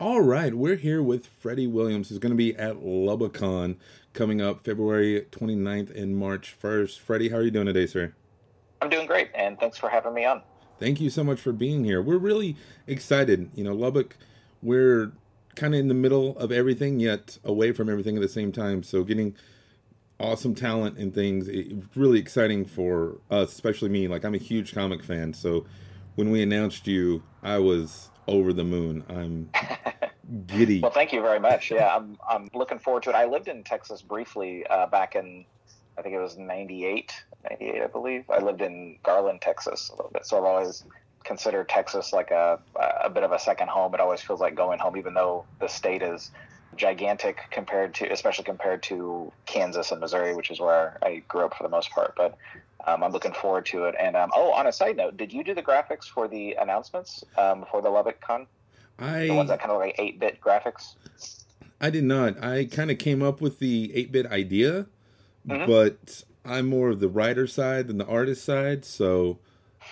All right, we're here with Freddie Williams, who's going to be at Lubbock Con coming up February 29th and March 1st. Freddie, how are you doing today, sir? I'm doing great, and thanks for having me on. Thank you so much for being here. We're really excited. You know, Lubbock, we're kind of in the middle of everything, yet away from everything at the same time. So getting awesome talent and things, it's really exciting for us, especially me. Like I'm a huge comic fan, so when we announced you, I was over the moon. I'm giddy. well, thank you very much. Yeah, I'm I'm looking forward to it. I lived in Texas briefly uh, back in I think it was 98, 98, I believe. I lived in Garland, Texas a little bit, so I've always considered Texas like a a bit of a second home. It always feels like going home, even though the state is gigantic compared to, especially compared to Kansas and Missouri, which is where I grew up for the most part. But um, I'm looking forward to it. And um, oh, on a side note, did you do the graphics for the announcements um, for the Lubbock Con? I the ones that kind of like eight bit graphics. I did not. I kind of came up with the eight bit idea, mm-hmm. but I'm more of the writer side than the artist side. So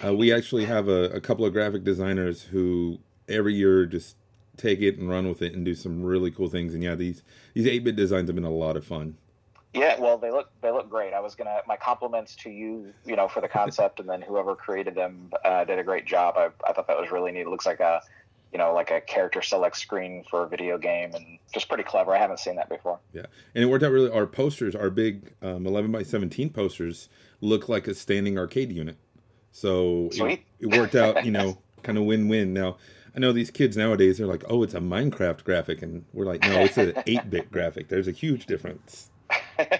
uh, we actually have a, a couple of graphic designers who every year just take it and run with it and do some really cool things. And yeah, these these eight bit designs have been a lot of fun. Yeah, well, they look they look great. I was gonna my compliments to you, you know, for the concept, and then whoever created them uh, did a great job. I, I thought that was really neat. It looks like a, you know, like a character select screen for a video game, and just pretty clever. I haven't seen that before. Yeah, and it worked out really. Our posters, our big um, eleven by seventeen posters, look like a standing arcade unit. So it, it, worked out, you know, kind of win win. Now I know these kids nowadays are like, oh, it's a Minecraft graphic, and we're like, no, it's an eight bit graphic. There's a huge difference. I,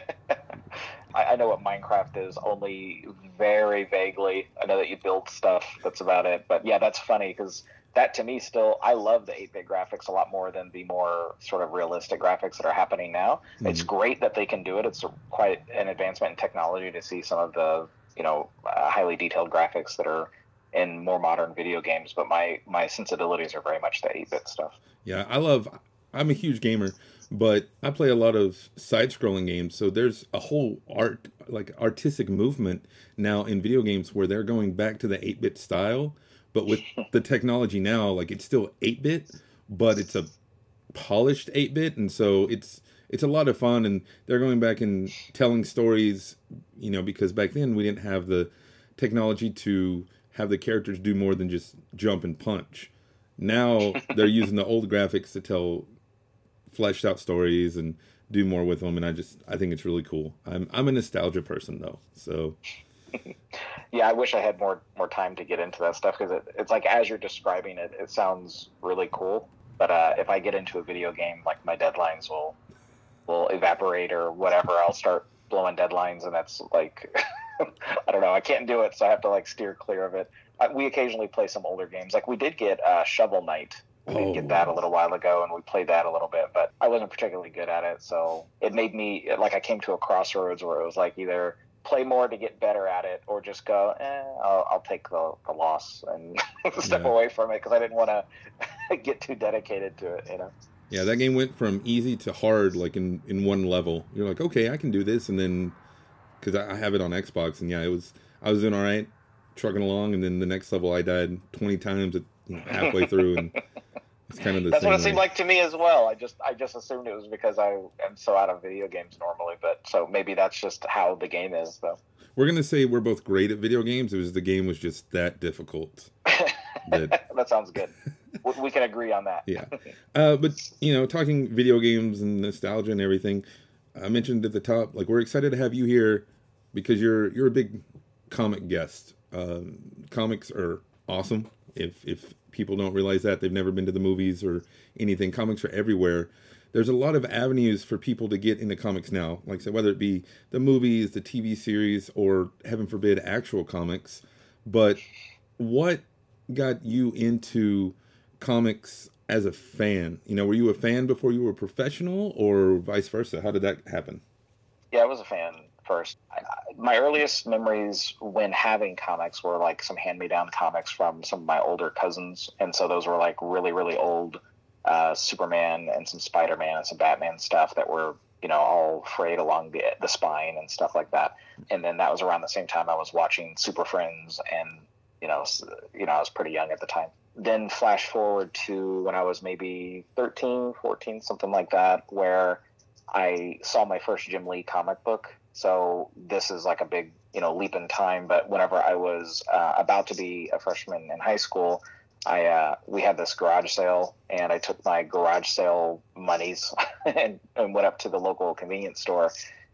I know what Minecraft is only very vaguely. I know that you build stuff. That's about it. But yeah, that's funny because that to me still I love the 8-bit graphics a lot more than the more sort of realistic graphics that are happening now. Mm-hmm. It's great that they can do it. It's quite an advancement in technology to see some of the you know uh, highly detailed graphics that are in more modern video games. But my my sensibilities are very much the 8-bit stuff. Yeah, I love. I'm a huge gamer, but I play a lot of side-scrolling games, so there's a whole art, like artistic movement now in video games where they're going back to the 8-bit style, but with the technology now, like it's still 8-bit, but it's a polished 8-bit, and so it's it's a lot of fun, and they're going back and telling stories, you know, because back then we didn't have the technology to have the characters do more than just jump and punch. Now they're using the old graphics to tell fleshed out stories and do more with them and I just I think it's really cool. I'm I'm a nostalgia person though. So yeah, I wish I had more more time to get into that stuff because it, it's like as you're describing it, it sounds really cool. But uh, if I get into a video game, like my deadlines will will evaporate or whatever. I'll start blowing deadlines, and that's like I don't know. I can't do it, so I have to like steer clear of it. Uh, we occasionally play some older games. Like we did get uh, Shovel Knight we did get that a little while ago, and we played that a little bit, but I wasn't particularly good at it. So it made me like I came to a crossroads where it was like either play more to get better at it, or just go, eh, I'll, I'll take the, the loss and step yeah. away from it because I didn't want to get too dedicated to it. You know. Yeah, that game went from easy to hard, like in in one level. You're like, okay, I can do this, and then because I have it on Xbox, and yeah, it was I was doing all right, trucking along, and then the next level I died 20 times at you know, halfway through, and it's kind of the That's what it way. seemed like to me as well. I just I just assumed it was because I am so out of video games normally, but so maybe that's just how the game is though. We're gonna say we're both great at video games. It was the game was just that difficult. that, that sounds good. we can agree on that. yeah, uh, but you know, talking video games and nostalgia and everything, I mentioned at the top, like we're excited to have you here because you're you're a big comic guest. Um, comics are awesome. If if people don't realize that they've never been to the movies or anything. Comics are everywhere. There's a lot of avenues for people to get into comics now. Like I said, whether it be the movies, the TV series, or heaven forbid, actual comics. But what got you into comics as a fan? You know, were you a fan before you were professional, or vice versa? How did that happen? Yeah, I was a fan first. I, my earliest memories when having comics were like some hand me down comics from some of my older cousins. And so those were like really, really old uh, Superman and some Spider Man and some Batman stuff that were, you know, all frayed along the, the spine and stuff like that. And then that was around the same time I was watching Super Friends and, you know, you know, I was pretty young at the time. then flash forward to when I was maybe 13, 14, something like that, where I saw my first Jim Lee comic book. So this is like a big, you know, leap in time. But whenever I was uh, about to be a freshman in high school, I uh, we had this garage sale, and I took my garage sale monies and, and went up to the local convenience store,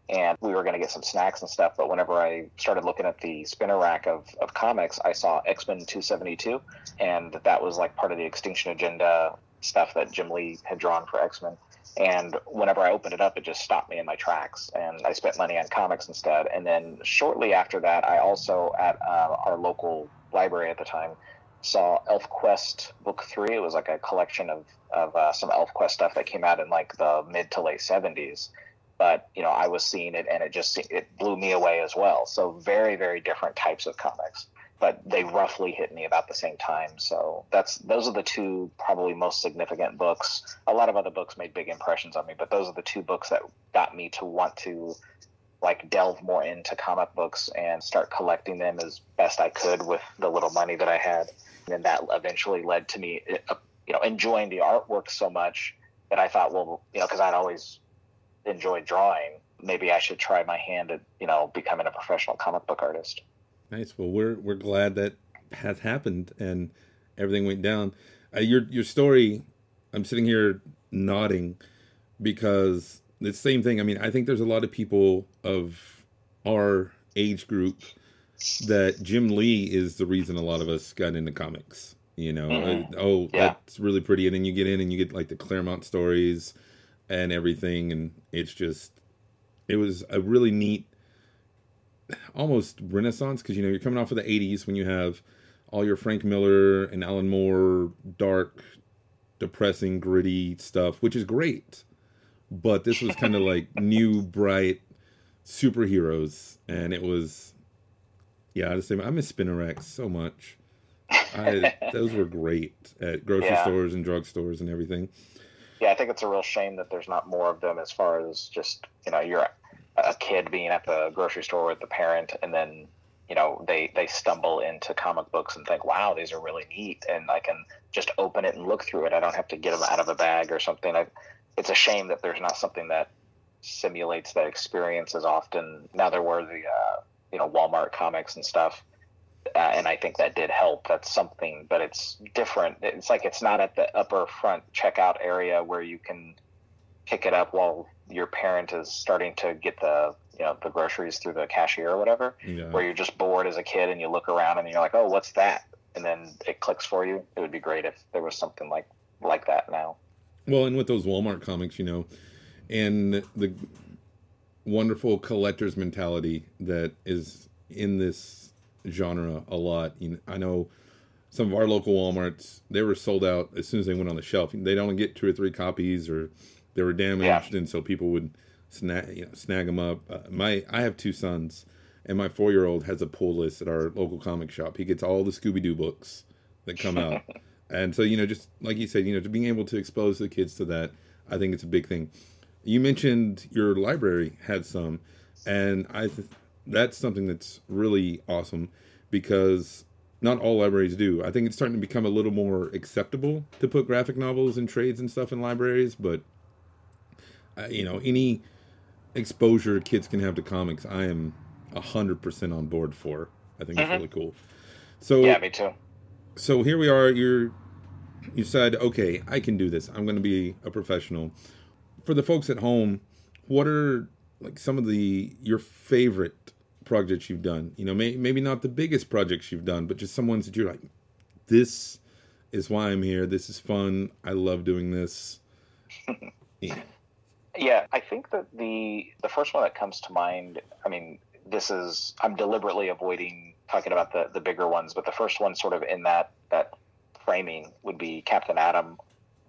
and we were going to get some snacks and stuff. But whenever I started looking at the spinner rack of, of comics, I saw X Men 272, and that was like part of the Extinction Agenda stuff that Jim Lee had drawn for X Men. And whenever I opened it up, it just stopped me in my tracks, and I spent money on comics instead. And then shortly after that, I also at uh, our local library at the time saw Elf Quest Book Three. It was like a collection of of uh, some Elf Quest stuff that came out in like the mid to late seventies. But you know, I was seeing it, and it just it blew me away as well. So very very different types of comics, but they roughly hit me about the same time. So that's those are the two probably most significant books. A lot of other books made big impressions on me, but those are the two books that got me to want to like delve more into comic books and start collecting them as best I could with the little money that I had. And that eventually led to me, uh, you know, enjoying the artwork so much that I thought, well, you know, because I'd always enjoyed drawing, maybe I should try my hand at, you know, becoming a professional comic book artist. Nice. Well, we're we're glad that has happened and everything went down. Uh, your your story, I'm sitting here nodding because the same thing. I mean, I think there's a lot of people of our age group that Jim Lee is the reason a lot of us got into comics. You know, mm-hmm. oh, yeah. that's really pretty, and then you get in and you get like the Claremont stories and everything, and it's just, it was a really neat, almost renaissance because you know you're coming off of the '80s when you have all your Frank Miller and Alan Moore dark, depressing, gritty stuff, which is great but this was kind of like new, bright superheroes, and it was, yeah, I just say I miss Spinnerack so much. I, those were great at grocery yeah. stores and drugstores and everything. Yeah, I think it's a real shame that there's not more of them. As far as just you know, you're a kid being at the grocery store with the parent, and then you know they they stumble into comic books and think, wow, these are really neat, and I can just open it and look through it. I don't have to get them out of a bag or something. I it's a shame that there's not something that simulates that experience as often. Now there were the uh, you know Walmart comics and stuff, uh, and I think that did help. That's something, but it's different. It's like it's not at the upper front checkout area where you can pick it up while your parent is starting to get the you know the groceries through the cashier or whatever. Yeah. Where you're just bored as a kid and you look around and you're like, oh, what's that? And then it clicks for you. It would be great if there was something like like that now. Well, and with those Walmart comics, you know, and the wonderful collector's mentality that is in this genre a lot. You know, I know some of our local WalMarts they were sold out as soon as they went on the shelf. They'd only get two or three copies, or they were damaged, yeah. and so people would snag you know, snag them up. Uh, my I have two sons, and my four year old has a pull list at our local comic shop. He gets all the Scooby Doo books that come out. And so, you know, just like you said, you know, to being able to expose the kids to that, I think it's a big thing. You mentioned your library had some, and I th- that's something that's really awesome because not all libraries do. I think it's starting to become a little more acceptable to put graphic novels and trades and stuff in libraries, but uh, you know, any exposure kids can have to comics, I am a hundred percent on board for. I think mm-hmm. it's really cool. So yeah, me too. So here we are. You're you said, okay, I can do this. I'm going to be a professional. For the folks at home, what are like some of the your favorite projects you've done? You know, may, maybe not the biggest projects you've done, but just some ones that you're like, this is why I'm here. This is fun. I love doing this. yeah. yeah, I think that the the first one that comes to mind. I mean, this is I'm deliberately avoiding talking about the the bigger ones, but the first one sort of in that that framing would be Captain Atom,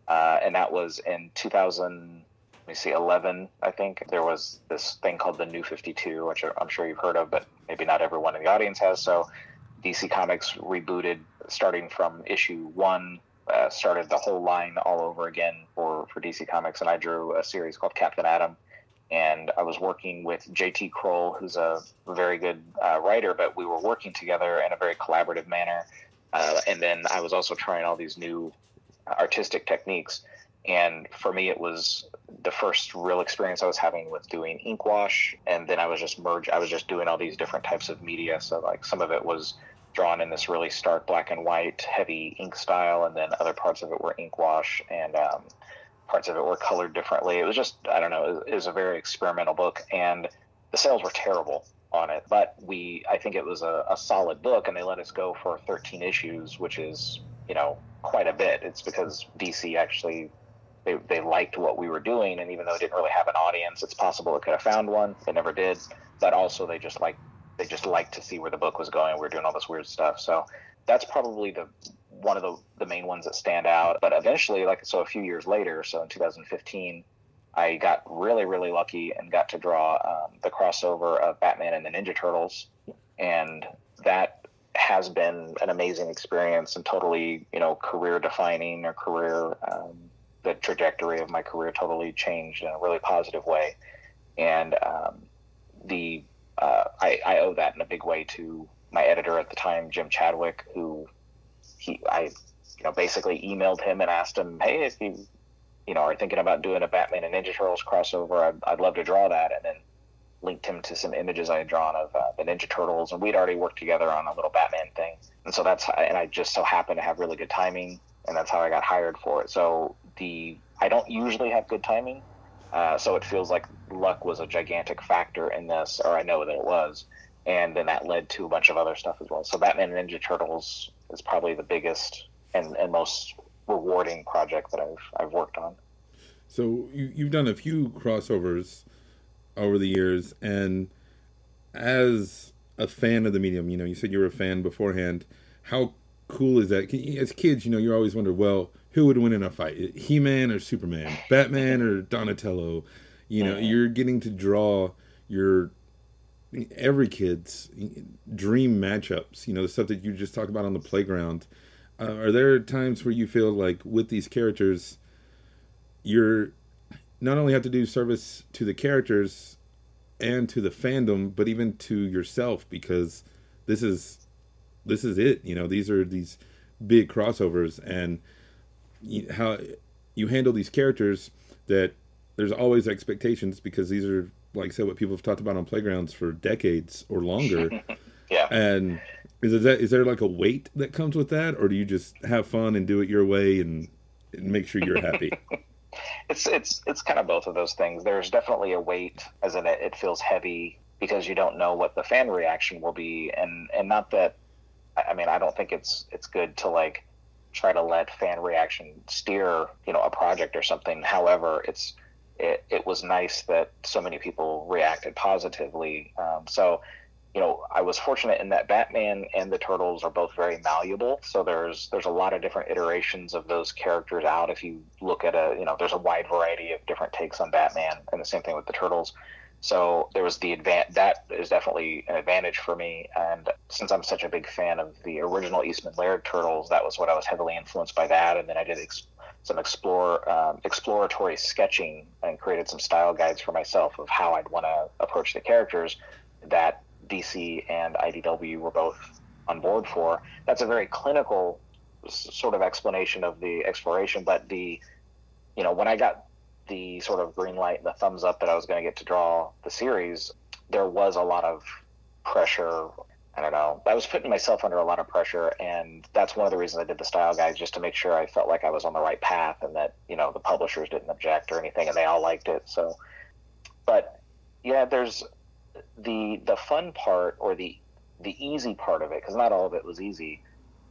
uh, and that was in 2000. Let me see, 11. I think there was this thing called the New 52, which I'm sure you've heard of, but maybe not everyone in the audience has. So, DC Comics rebooted starting from issue one, uh, started the whole line all over again for for DC Comics, and I drew a series called Captain Atom and I was working with JT Krul, who's a very good uh, writer, but we were working together in a very collaborative manner Uh, and then I was also trying all these new artistic techniques. And for me, it was the first real experience I was having with doing ink wash. And then I was just merge. I was just doing all these different types of media. So like some of it was drawn in this really stark black and white, heavy ink style, and then other parts of it were ink wash, and um, parts of it were colored differently. It was just I don't know. It was a very experimental book, and the sales were terrible on it. But we, I think it was a, a solid book, and they let us go for 13 issues, which is you know quite a bit. It's because DC actually they, they liked what we were doing, and even though it didn't really have an audience, it's possible it could have found one. It never did, but also they just like they just liked to see where the book was going. We were doing all this weird stuff, so that's probably the one of the the main ones that stand out. But eventually, like so, a few years later, so in 2015. I got really, really lucky and got to draw um, the crossover of Batman and the Ninja Turtles, and that has been an amazing experience and totally, you know, career defining or career, um, the trajectory of my career totally changed in a really positive way. And um, the, uh, I, I owe that in a big way to my editor at the time, Jim Chadwick, who he, I, you know, basically emailed him and asked him, hey, if you, you know, are thinking about doing a Batman and Ninja Turtles crossover, I'd, I'd love to draw that. And then linked him to some images I had drawn of uh, the Ninja Turtles, and we'd already worked together on a little Batman thing. And so that's and I just so happened to have really good timing, and that's how I got hired for it. So the I don't usually have good timing, uh, so it feels like luck was a gigantic factor in this, or I know that it was, and then that led to a bunch of other stuff as well. So Batman and Ninja Turtles is probably the biggest and, and most rewarding project that I've I've worked on. So you, you've done a few crossovers over the years, and as a fan of the medium, you know, you said you were a fan beforehand. How cool is that? As kids, you know, you always wonder, well, who would win in a fight, He Man or Superman, Batman or Donatello? You know, you're getting to draw your every kid's dream matchups. You know, the stuff that you just talked about on the playground. Uh, are there times where you feel like with these characters, you're not only have to do service to the characters and to the fandom, but even to yourself because this is this is it. You know, these are these big crossovers and how you handle these characters that there's always expectations because these are like I said what people have talked about on playgrounds for decades or longer. yeah. And is that is there like a weight that comes with that or do you just have fun and do it your way and, and make sure you're happy? it's it's it's kind of both of those things. There's definitely a weight, as in it, it feels heavy because you don't know what the fan reaction will be, and and not that. I mean, I don't think it's it's good to like try to let fan reaction steer you know a project or something. However, it's it, it was nice that so many people reacted positively. Um, so you know, I was fortunate in that Batman and the Turtles are both very malleable. So there's there's a lot of different iterations of those characters out. If you look at a you know, there's a wide variety of different takes on Batman, and the same thing with the Turtles. So there was the advan- that is definitely an advantage for me. And since I'm such a big fan of the original Eastman Laird Turtles, that was what I was heavily influenced by that. And then I did ex- some explore um, exploratory sketching and created some style guides for myself of how I'd want to approach the characters that DC and IDW were both on board for. That's a very clinical sort of explanation of the exploration, but the you know when I got the sort of green light and the thumbs up that I was going to get to draw the series, there was a lot of pressure. I don't know. I was putting myself under a lot of pressure, and that's one of the reasons I did the style guide, just to make sure I felt like I was on the right path and that you know the publishers didn't object or anything, and they all liked it. So, but yeah, there's the the fun part or the the easy part of it, because not all of it was easy,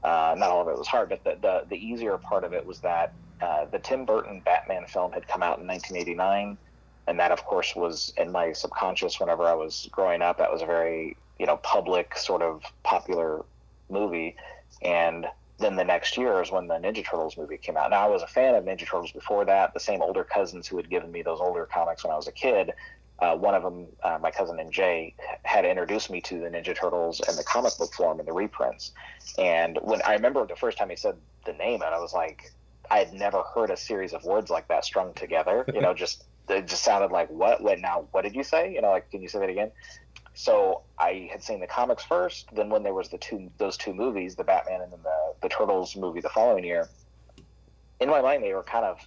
uh, not all of it was hard, but the the, the easier part of it was that uh, the Tim Burton Batman film had come out in 1989, and that of course was in my subconscious whenever I was growing up. That was a very you know public sort of popular movie, and then the next year is when the Ninja Turtles movie came out. Now I was a fan of Ninja Turtles before that. The same older cousins who had given me those older comics when I was a kid uh, one of them, uh, my cousin and Jay, had introduced me to the Ninja Turtles and the comic book form and the reprints. And when I remember the first time he said the name, and I was like, I had never heard a series of words like that strung together. You know, just it just sounded like what? What now? What did you say? You know, like can you say that again? So I had seen the comics first. Then when there was the two those two movies, the Batman and then the the Turtles movie the following year, in my mind they were kind of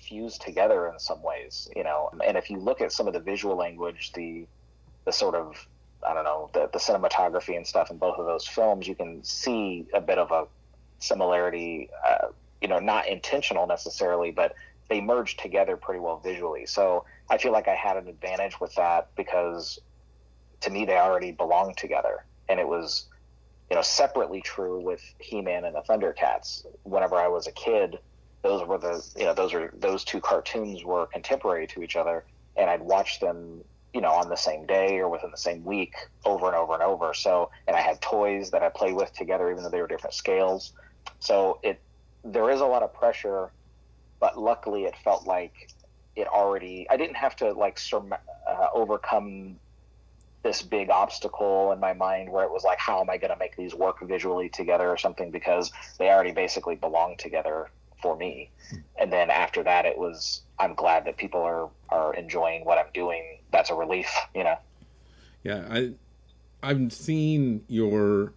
fused together in some ways, you know. And if you look at some of the visual language, the the sort of I don't know the, the cinematography and stuff in both of those films, you can see a bit of a similarity. Uh, you know, not intentional necessarily, but they merged together pretty well visually. So I feel like I had an advantage with that because to me they already belonged together, and it was you know separately true with He-Man and the Thundercats. Whenever I was a kid, those were the you know those are those two cartoons were contemporary to each other, and I'd watch them you know on the same day or within the same week over and over and over. So and I had toys that I played with together, even though they were different scales. So it there is a lot of pressure, but luckily it felt like it already. I didn't have to like surm- uh, overcome this big obstacle in my mind where it was like, how am I going to make these work visually together or something? Because they already basically belong together for me. And then after that, it was, I'm glad that people are, are enjoying what I'm doing. That's a relief, you know? Yeah. I, I've seen your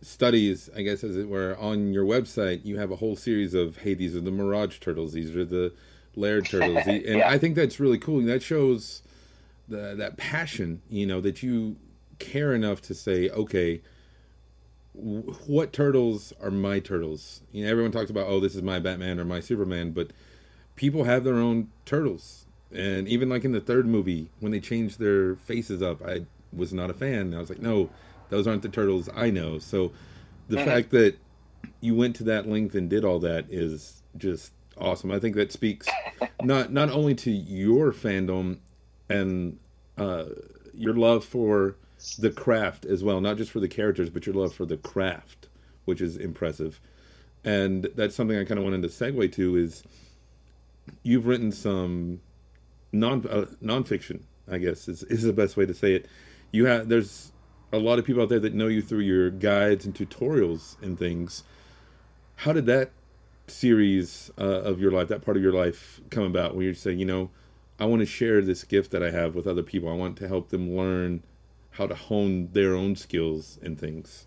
studies, I guess, as it were, on your website. You have a whole series of, hey, these are the Mirage turtles. These are the Laird turtles. and yeah. I think that's really cool. That shows, the, that passion, you know, that you care enough to say, okay, w- what turtles are my turtles? You know, everyone talks about, oh, this is my Batman or my Superman, but people have their own turtles. And even like in the third movie, when they changed their faces up, I was not a fan. I was like, no, those aren't the turtles I know. So the mm-hmm. fact that you went to that length and did all that is just awesome. I think that speaks not not only to your fandom and uh, your love for the craft as well, not just for the characters, but your love for the craft, which is impressive. And that's something I kind of wanted to segue to is you've written some non uh, nonfiction, I guess is is the best way to say it. You have there's a lot of people out there that know you through your guides and tutorials and things. How did that series uh, of your life, that part of your life, come about? Where you say, you know, I want to share this gift that I have with other people. I want to help them learn how to hone their own skills and things.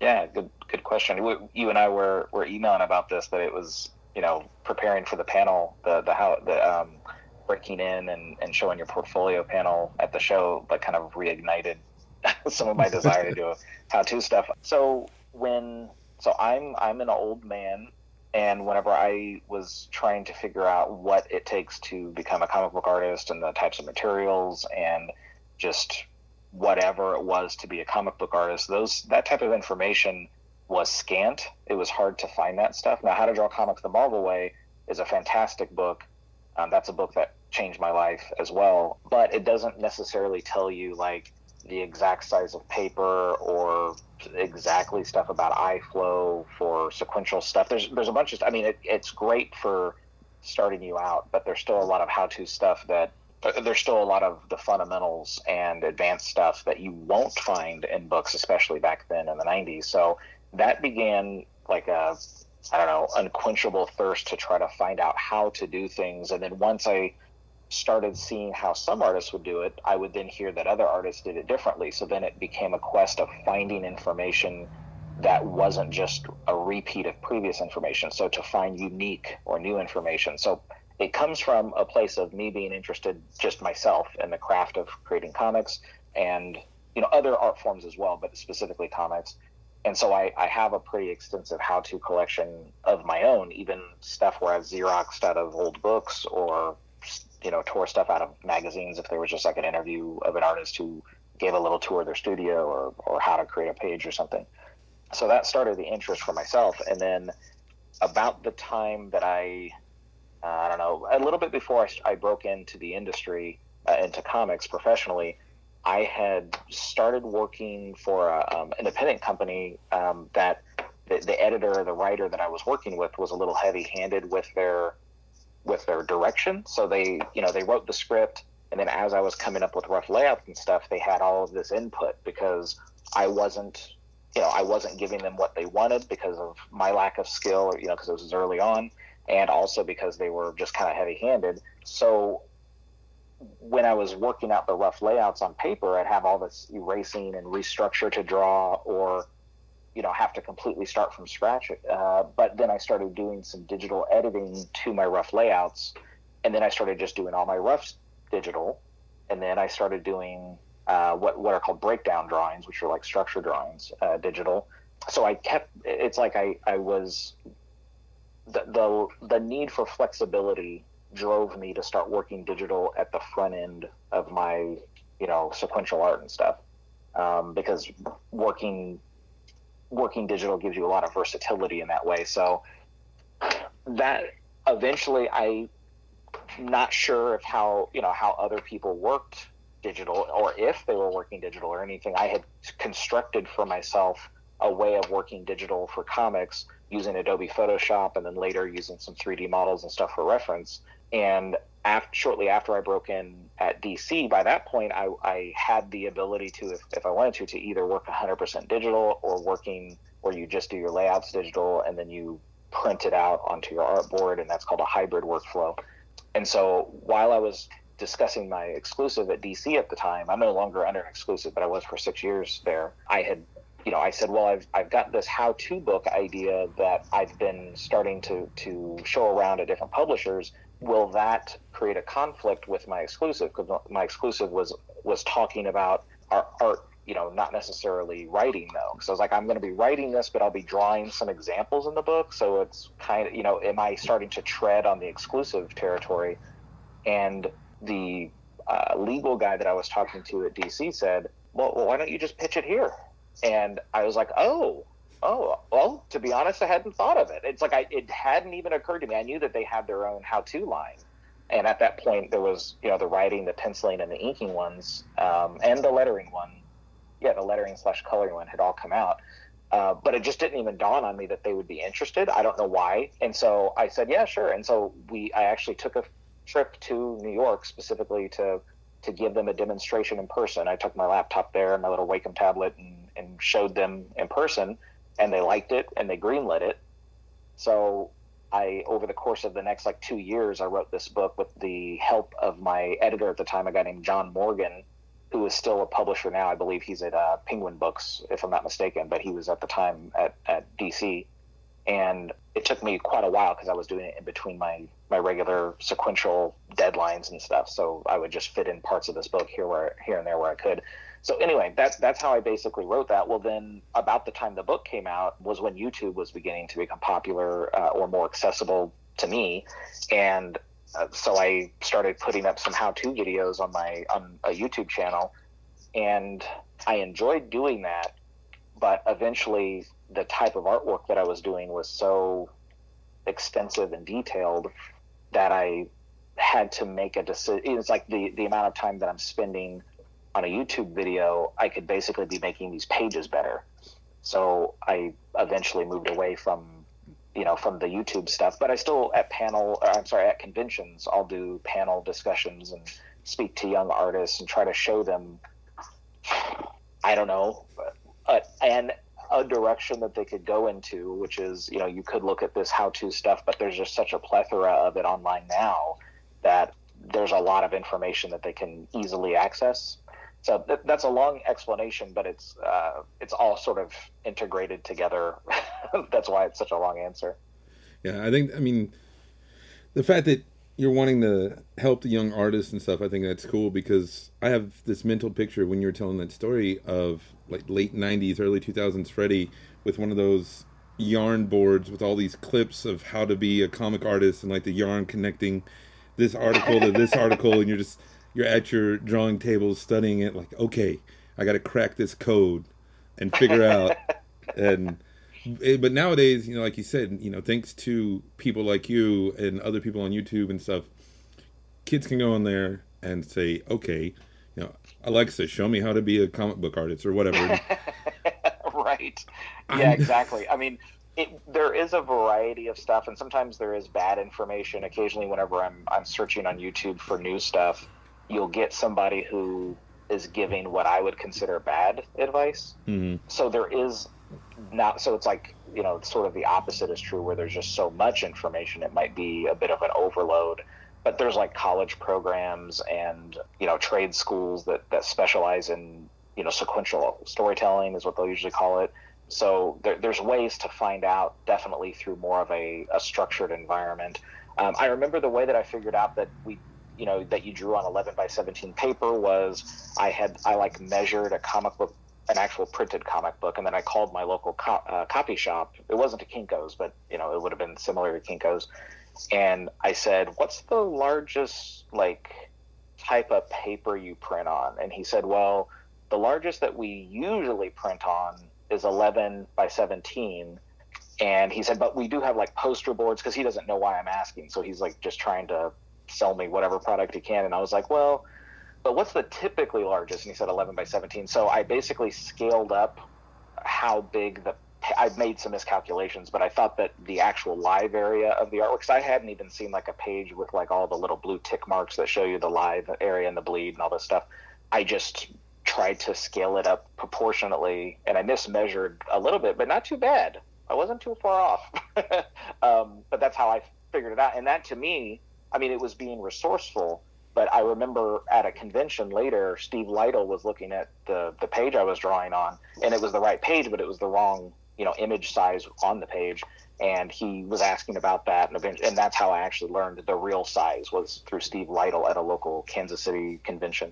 Yeah, good good question. You and I were were emailing about this but it was you know preparing for the panel, the the how the um, breaking in and, and showing your portfolio panel at the show, but kind of reignited some of my desire to do tattoo stuff. So when so I'm I'm an old man and whenever I was trying to figure out what it takes to become a comic book artist and the types of materials and just whatever it was to be a comic book artist, those that type of information was scant. It was hard to find that stuff. Now, How to Draw Comics the Marvel Way is a fantastic book. Um, that's a book that changed my life as well. But it doesn't necessarily tell you like the exact size of paper or exactly stuff about eye flow for sequential stuff. There's there's a bunch of I mean it, it's great for starting you out, but there's still a lot of how-to stuff that uh, there's still a lot of the fundamentals and advanced stuff that you won't find in books, especially back then in the 90s. So that began like a I don't know unquenchable thirst to try to find out how to do things, and then once I started seeing how some artists would do it, I would then hear that other artists did it differently. So then it became a quest of finding information that wasn't just a repeat of previous information. So to find unique or new information. So it comes from a place of me being interested just myself in the craft of creating comics and you know other art forms as well, but specifically comics. And so I, I have a pretty extensive how-to collection of my own, even stuff where I've xeroxed out of old books or you know tore stuff out of magazines if there was just like an interview of an artist who gave a little tour of their studio or or how to create a page or something. So that started the interest for myself. And then about the time that i uh, i don't know a little bit before i, I broke into the industry uh, into comics professionally i had started working for an um, independent company um, that the, the editor the writer that i was working with was a little heavy handed with their with their direction. So they, you know, they wrote the script, and then as I was coming up with rough layouts and stuff, they had all of this input because I wasn't, you know, I wasn't giving them what they wanted because of my lack of skill, or you know, because it was early on, and also because they were just kind of heavy-handed. So when I was working out the rough layouts on paper, I'd have all this erasing and restructure to draw, or you know, have to completely start from scratch. Uh, but then I started doing some digital editing to my rough layouts, and then I started just doing all my roughs digital, and then I started doing uh, what what are called breakdown drawings, which are like structure drawings, uh, digital. So I kept. It's like I I was the the the need for flexibility drove me to start working digital at the front end of my you know sequential art and stuff um, because working working digital gives you a lot of versatility in that way. So that eventually i not sure of how you know how other people worked digital or if they were working digital or anything. I had constructed for myself a way of working digital for comics using adobe photoshop and then later using some 3d models and stuff for reference. And after, shortly after I broke in at DC, by that point, I, I had the ability to, if, if I wanted to, to either work 100% digital or working where you just do your layouts digital and then you print it out onto your artboard, and that's called a hybrid workflow. And so while I was discussing my exclusive at DC at the time, I'm no longer under an exclusive, but I was for six years there. I had you know, I said, well, I've, I've got this how-to book idea that I've been starting to, to show around at different publishers will that create a conflict with my exclusive? Because my exclusive was was talking about our art, you know, not necessarily writing though. Because I was like, I'm going to be writing this, but I'll be drawing some examples in the book. So it's kind of, you know, am I starting to tread on the exclusive territory? And the uh, legal guy that I was talking to at DC said, well, well, why don't you just pitch it here? And I was like, oh, Oh well, to be honest, I hadn't thought of it. It's like I it hadn't even occurred to me. I knew that they had their own how-to line, and at that point there was you know the writing, the penciling, and the inking ones, um, and the lettering one. Yeah, the lettering slash coloring one had all come out. Uh, but it just didn't even dawn on me that they would be interested. I don't know why. And so I said, yeah, sure. And so we, I actually took a trip to New York specifically to to give them a demonstration in person. I took my laptop there, and my little Wacom tablet, and, and showed them in person and they liked it and they greenlit it. So I, over the course of the next like two years, I wrote this book with the help of my editor at the time, a guy named John Morgan, who is still a publisher now. I believe he's at uh, Penguin Books, if I'm not mistaken, but he was at the time at, at DC. And it took me quite a while because I was doing it in between my, my regular sequential deadlines and stuff. So I would just fit in parts of this book here where here and there where I could. So anyway, that's that's how I basically wrote that. Well, then about the time the book came out was when YouTube was beginning to become popular uh, or more accessible to me, and uh, so I started putting up some how-to videos on my on a YouTube channel, and I enjoyed doing that. But eventually, the type of artwork that I was doing was so extensive and detailed that I had to make a decision. It's like the the amount of time that I'm spending on a YouTube video, I could basically be making these pages better. So I eventually moved away from, you know, from the YouTube stuff, but I still at panel, I'm sorry, at conventions, I'll do panel discussions and speak to young artists and try to show them, I don't know, uh, and a direction that they could go into, which is, you know, you could look at this how-to stuff, but there's just such a plethora of it online now that there's a lot of information that they can easily access so th- that's a long explanation, but it's uh, it's all sort of integrated together. that's why it's such a long answer. Yeah, I think I mean the fact that you're wanting to help the young artists and stuff. I think that's cool because I have this mental picture when you were telling that story of like late '90s, early 2000s Freddie with one of those yarn boards with all these clips of how to be a comic artist and like the yarn connecting this article to this article, and you're just you're at your drawing table studying it like okay i got to crack this code and figure out. And eh, but nowadays you know like you said you know thanks to people like you and other people on youtube and stuff kids can go on there and say okay you know alexa show me how to be a comic book artist or whatever. Right. Yeah exactly. I mean it, there is a variety of stuff, and sometimes there is bad information. Occasionally, whenever I'm I'm searching on YouTube for new stuff, you'll get somebody who is giving what I would consider bad advice. Mm-hmm. So there is not, so it's like, you know, sort of the opposite is true where there's just so much information, it might be a bit of an overload. but there's like college programs and you know trade schools that that specialize in you know sequential storytelling is what they'll usually call it. So there, there's ways to find out definitely through more of a, a structured environment. Um, I remember the way that I figured out that we you know that you drew on 11 by 17 paper was I had I like measured a comic book an actual printed comic book and then I called my local co- uh, copy shop. It wasn't a Kinko's but you know it would have been similar to Kinko's. And I said what's the largest like type of paper you print on? And he said well the largest that we usually print on is 11 by 17 and he said but we do have like poster boards because he doesn't know why I'm asking. So he's like just trying to sell me whatever product he can. And I was like, well, but what's the typically largest? And he said 11 by 17. So I basically scaled up how big the I've made some miscalculations, but I thought that the actual live area of the artwork, because I hadn't even seen like a page with like all the little blue tick marks that show you the live area and the bleed and all this stuff. I just tried to scale it up proportionately, and I mismeasured a little bit, but not too bad. I wasn't too far off. um, but that's how I figured it out, and that to me I mean, it was being resourceful. But I remember at a convention later, Steve Lightle was looking at the the page I was drawing on, and it was the right page, but it was the wrong you know image size on the page. And he was asking about that and, and that's how i actually learned the real size was through steve lightle at a local kansas city convention.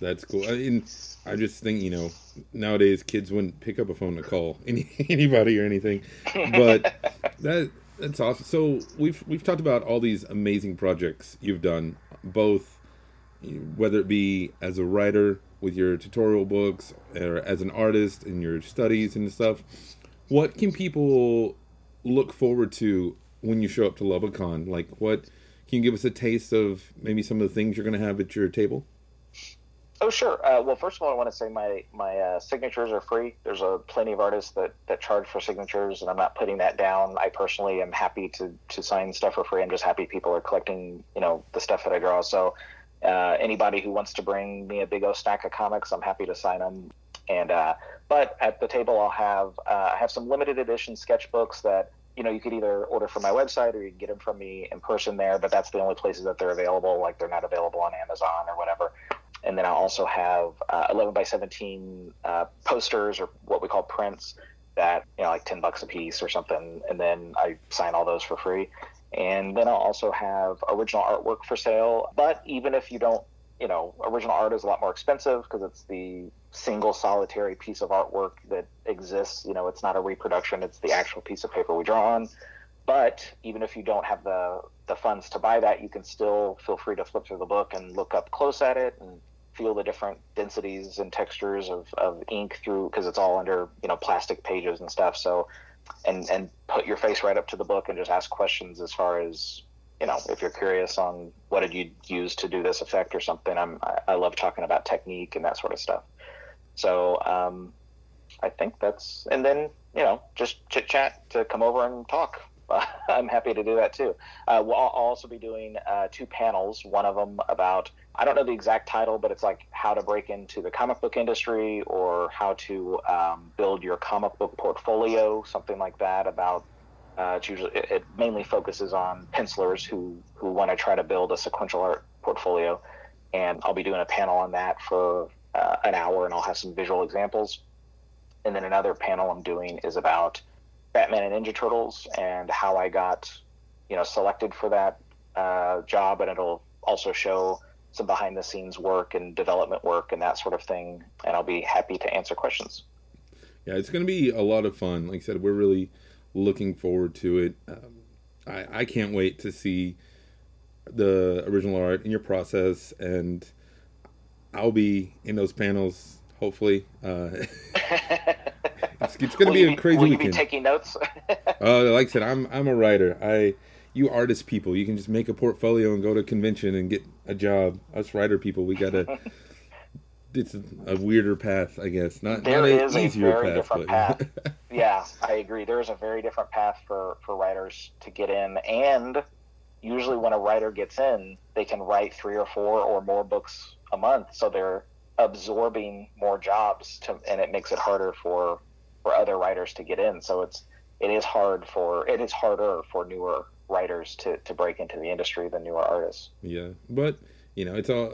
That's cool. I mean i just think you know nowadays kids wouldn't pick up a phone to call any, anybody or anything. But that that's awesome. So we've we've talked about all these amazing projects you've done, both whether it be as a writer with your tutorial books or as an artist in your studies and stuff. What can people look forward to when you show up to Lubbock Con? Like, what can you give us a taste of maybe some of the things you're going to have at your table? Oh, sure. Uh, well, first of all, I want to say my my uh, signatures are free. There's a plenty of artists that, that charge for signatures, and I'm not putting that down. I personally am happy to to sign stuff for free. I'm just happy people are collecting, you know, the stuff that I draw. So, uh, anybody who wants to bring me a big old stack of comics, I'm happy to sign them. And uh, but at the table, I'll have uh, I have some limited edition sketchbooks that you know you could either order from my website or you can get them from me in person there. But that's the only places that they're available. Like they're not available on Amazon or whatever and then I also have uh, 11 by 17 uh, posters or what we call prints that you know like 10 bucks a piece or something, and then I sign all those for free. And then I'll also have original artwork for sale. But even if you don't, you know, original art is a lot more expensive because it's the single solitary piece of artwork that exists. You know, it's not a reproduction; it's the actual piece of paper we draw on. But even if you don't have the the funds to buy that, you can still feel free to flip through the book and look up close at it and feel the different densities and textures of, of ink through because it's all under you know plastic pages and stuff so and and put your face right up to the book and just ask questions as far as you know if you're curious on what did you use to do this effect or something i'm i, I love talking about technique and that sort of stuff so um, i think that's and then you know just chit chat to come over and talk I'm happy to do that too. Uh, we'll, I'll also be doing uh, two panels. One of them about I don't know the exact title, but it's like how to break into the comic book industry or how to um, build your comic book portfolio, something like that. About uh, it's usually it, mainly focuses on pencilers who who want to try to build a sequential art portfolio, and I'll be doing a panel on that for uh, an hour, and I'll have some visual examples. And then another panel I'm doing is about Batman and Ninja Turtles and how I got, you know, selected for that uh, job, and it'll also show some behind the scenes work and development work and that sort of thing. And I'll be happy to answer questions. Yeah, it's going to be a lot of fun. Like I said, we're really looking forward to it. Um, I, I can't wait to see the original art in your process, and I'll be in those panels hopefully. Uh, it's, it's going to be a crazy will weekend. You be taking notes? uh, like I said, I'm I'm a writer. I you artist people, you can just make a portfolio and go to a convention and get a job. Us writer people, we gotta. it's a, weirder path, I guess. Not there not is a very path, different path. yeah, I agree. There is a very different path for for writers to get in, and usually when a writer gets in, they can write three or four or more books a month, so they're absorbing more jobs to, and it makes it harder for for other writers to get in. So it's it is hard for it is harder for newer writers to to break into the industry than newer artists. Yeah, but you know, it's all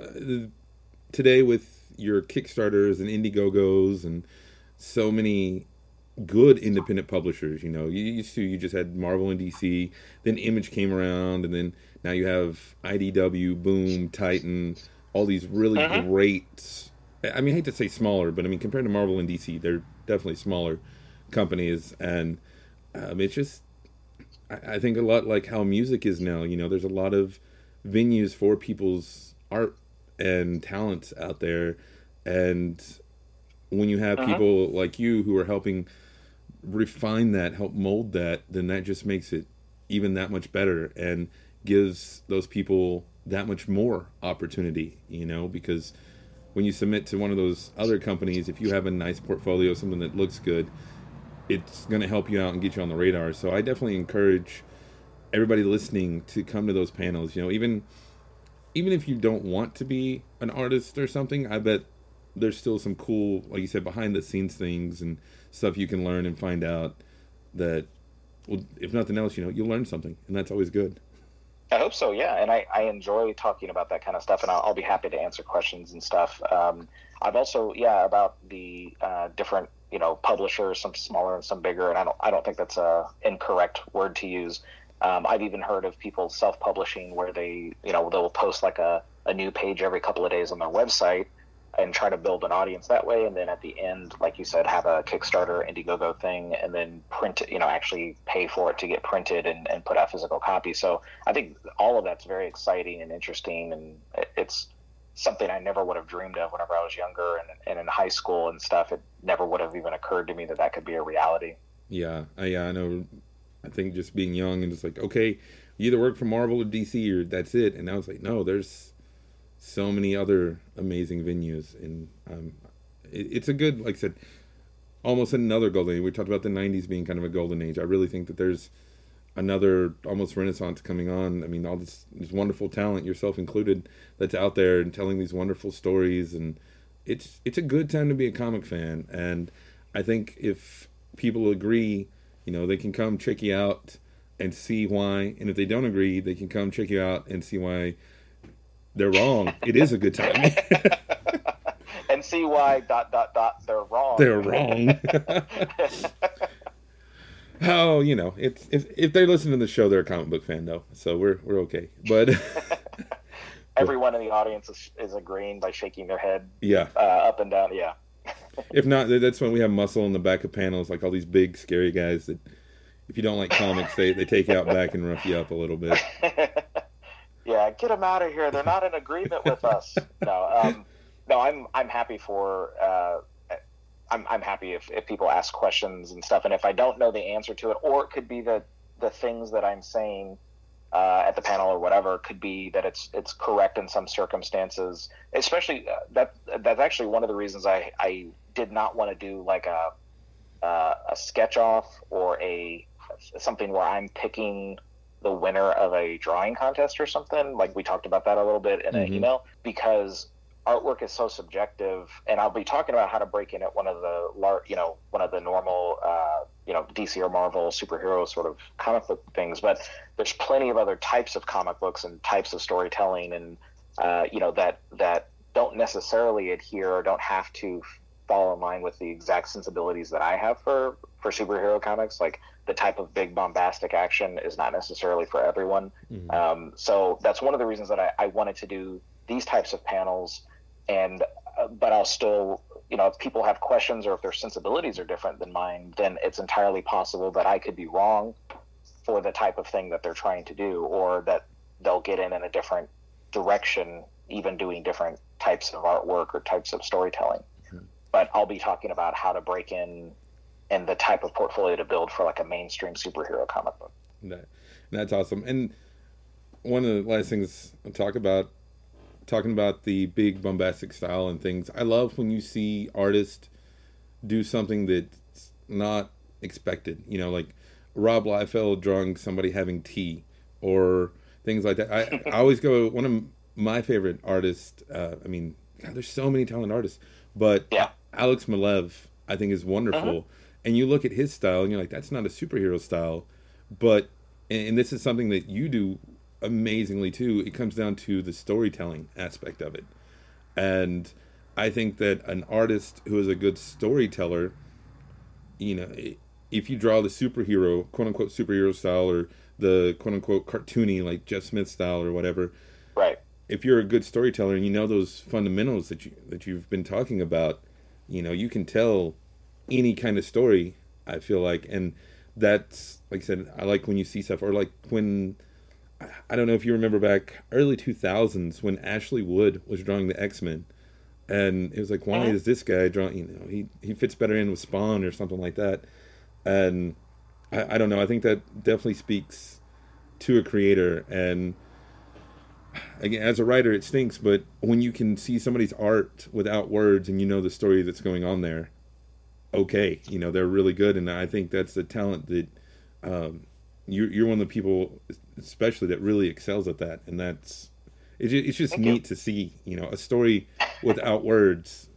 today with your Kickstarters and Indiegogos and so many good independent publishers. You know, you used to you just had Marvel and DC, then Image came around, and then now you have IDW, Boom, Titan, all these really uh-huh. great. I mean, I hate to say smaller, but I mean compared to Marvel and DC, they're definitely smaller companies, and um, it's just I, think a lot like how music is now. You know, there's a lot of venues for people's art and talents out there, and when you have uh-huh. people like you who are helping refine that, help mold that, then that just makes it even that much better and gives those people that much more opportunity, you know, because when you submit to one of those other companies, if you have a nice portfolio, something that looks good, it's going to help you out and get you on the radar. So I definitely encourage everybody listening to come to those panels, you know, even even if you don't want to be an artist or something, I bet there's still some cool, like you said, behind the scenes things and stuff you can learn and find out that, well, if nothing else, you know, you'll learn something, and that's always good. I hope so, yeah. And I, I enjoy talking about that kind of stuff, and I'll, I'll be happy to answer questions and stuff. Um, I've also, yeah, about the uh, different, you know, publishers, some smaller and some bigger, and I don't, I don't think that's a incorrect word to use. Um, I've even heard of people self-publishing where they, you know, they'll post like a, a new page every couple of days on their website, and try to build an audience that way. And then at the end, like you said, have a Kickstarter Indiegogo thing and then print it, you know, actually pay for it to get printed and, and put out physical copies. So I think all of that's very exciting and interesting. And it's something I never would have dreamed of whenever I was younger and, and in high school and stuff. It never would have even occurred to me that that could be a reality. Yeah. I, yeah, I know. I think just being young and just like, okay, you either work for Marvel or DC or that's it. And I was like, no, there's, so many other amazing venues, and um, it, it's a good, like I said, almost another golden age. We talked about the '90s being kind of a golden age. I really think that there's another almost renaissance coming on. I mean, all this, this wonderful talent, yourself included, that's out there and telling these wonderful stories, and it's it's a good time to be a comic fan. And I think if people agree, you know, they can come check you out and see why. And if they don't agree, they can come check you out and see why they're wrong. It is a good time. and see why dot dot dot they're wrong. They're wrong. oh, you know, it's if if they listen to the show, they're a comic book fan though, so we're we're okay. But everyone in the audience is, is agreeing by shaking their head. Yeah. Uh, up and down. Yeah. if not, that's when we have muscle in the back of panels, like all these big scary guys that, if you don't like comics, they they take you out back and rough you up a little bit yeah, get them out of here. They're not in agreement with us. No, um, no, I'm I'm happy for. Uh, I'm I'm happy if, if people ask questions and stuff, and if I don't know the answer to it, or it could be that the things that I'm saying uh, at the panel or whatever could be that it's it's correct in some circumstances. Especially uh, that that's actually one of the reasons I I did not want to do like a uh, a sketch off or a something where I'm picking the winner of a drawing contest or something. Like we talked about that a little bit in mm-hmm. an email because artwork is so subjective and I'll be talking about how to break in at one of the lar- you know one of the normal uh, you know DC or Marvel superhero sort of comic book things but there's plenty of other types of comic books and types of storytelling and uh, you know that that don't necessarily adhere or don't have to fall in line with the exact sensibilities that I have for for superhero comics like the type of big bombastic action is not necessarily for everyone. Mm-hmm. Um, so that's one of the reasons that I, I, wanted to do these types of panels. And uh, but I'll still, you know, if people have questions or if their sensibilities are different than mine, then it's entirely possible that I could be wrong for the type of thing that they're trying to do, or that they'll get in in a different direction, even doing different types of artwork or types of storytelling. Mm-hmm. But I'll be talking about how to break in and the type of portfolio to build for like a mainstream superhero comic book. That, that's awesome. And one of the last things I'll talk about, talking about the big bombastic style and things. I love when you see artists do something that's not expected. You know, like Rob Liefeld drawing somebody having tea or things like that. I, I always go one of my favorite artists. Uh, I mean, God, there's so many talented artists, but yeah. Alex Maleev I think is wonderful. Uh-huh and you look at his style and you're like, that's not a superhero style, but and, and this is something that you do amazingly too. It comes down to the storytelling aspect of it, and I think that an artist who is a good storyteller, you know, if you draw the superhero, quote unquote superhero style, or the quote unquote cartoony like Jeff Smith style or whatever, right? If you're a good storyteller and you know those fundamentals that you that you've been talking about, you know, you can tell any kind of story. I feel like, and that's like I said, I like when you see stuff, or like when I don't know if you remember back early 2000s when Ashley Wood was drawing the X Men, and it was like, why mm-hmm. is this guy drawing? You know, he he fits better in with Spawn or something like that, and I, I don't know. I think that definitely speaks to a creator, and again, as a writer, it stinks. But when you can see somebody's art without words and you know the story that's going on there, okay, you know they're really good, and I think that's the talent that. Um, you're, you're one of the people especially that really excels at that and that's it's just, it's just Thank neat you. to see you know a story without words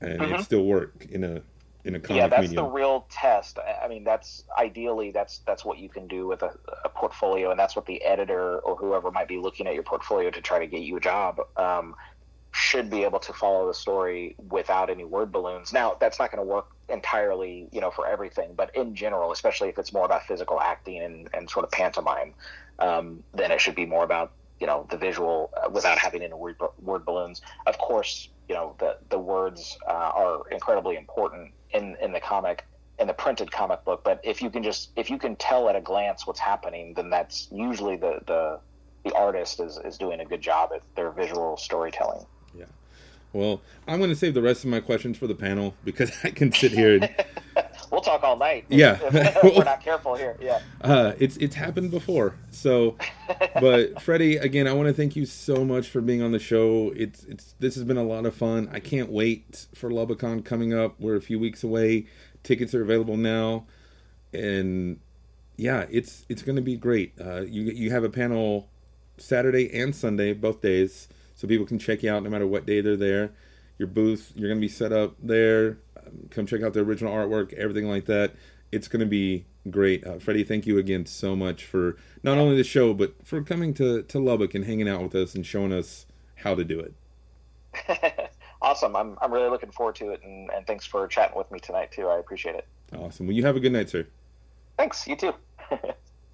and mm-hmm. it still work in a in a comic yeah that's medium. the real test i mean that's ideally that's that's what you can do with a, a, portfolio and that's what the editor or whoever might be looking at your portfolio to try to get you a job um, should be able to follow the story without any word balloons. Now, that's not going to work entirely, you know, for everything, but in general, especially if it's more about physical acting and, and sort of pantomime, um, then it should be more about, you know, the visual uh, without having any word, word balloons. Of course, you know, the, the words uh, are incredibly important in, in the comic, in the printed comic book, but if you can just, if you can tell at a glance what's happening, then that's usually the, the, the artist is, is doing a good job at their visual storytelling. Well, I'm going to save the rest of my questions for the panel because I can sit here. And... we'll talk all night. Yeah, if, we're not careful here. Yeah. Uh, it's it's happened before. So, but Freddie, again, I want to thank you so much for being on the show. It's it's this has been a lot of fun. I can't wait for Lubbock Con coming up. We're a few weeks away. Tickets are available now, and yeah, it's it's going to be great. Uh, you you have a panel Saturday and Sunday, both days so people can check you out no matter what day they're there. Your booth, you're going to be set up there. Um, come check out the original artwork, everything like that. It's going to be great. Uh, Freddie, thank you again so much for not only the show, but for coming to, to Lubbock and hanging out with us and showing us how to do it. awesome. I'm, I'm really looking forward to it. And, and thanks for chatting with me tonight, too. I appreciate it. Awesome. Well, you have a good night, sir. Thanks. You too.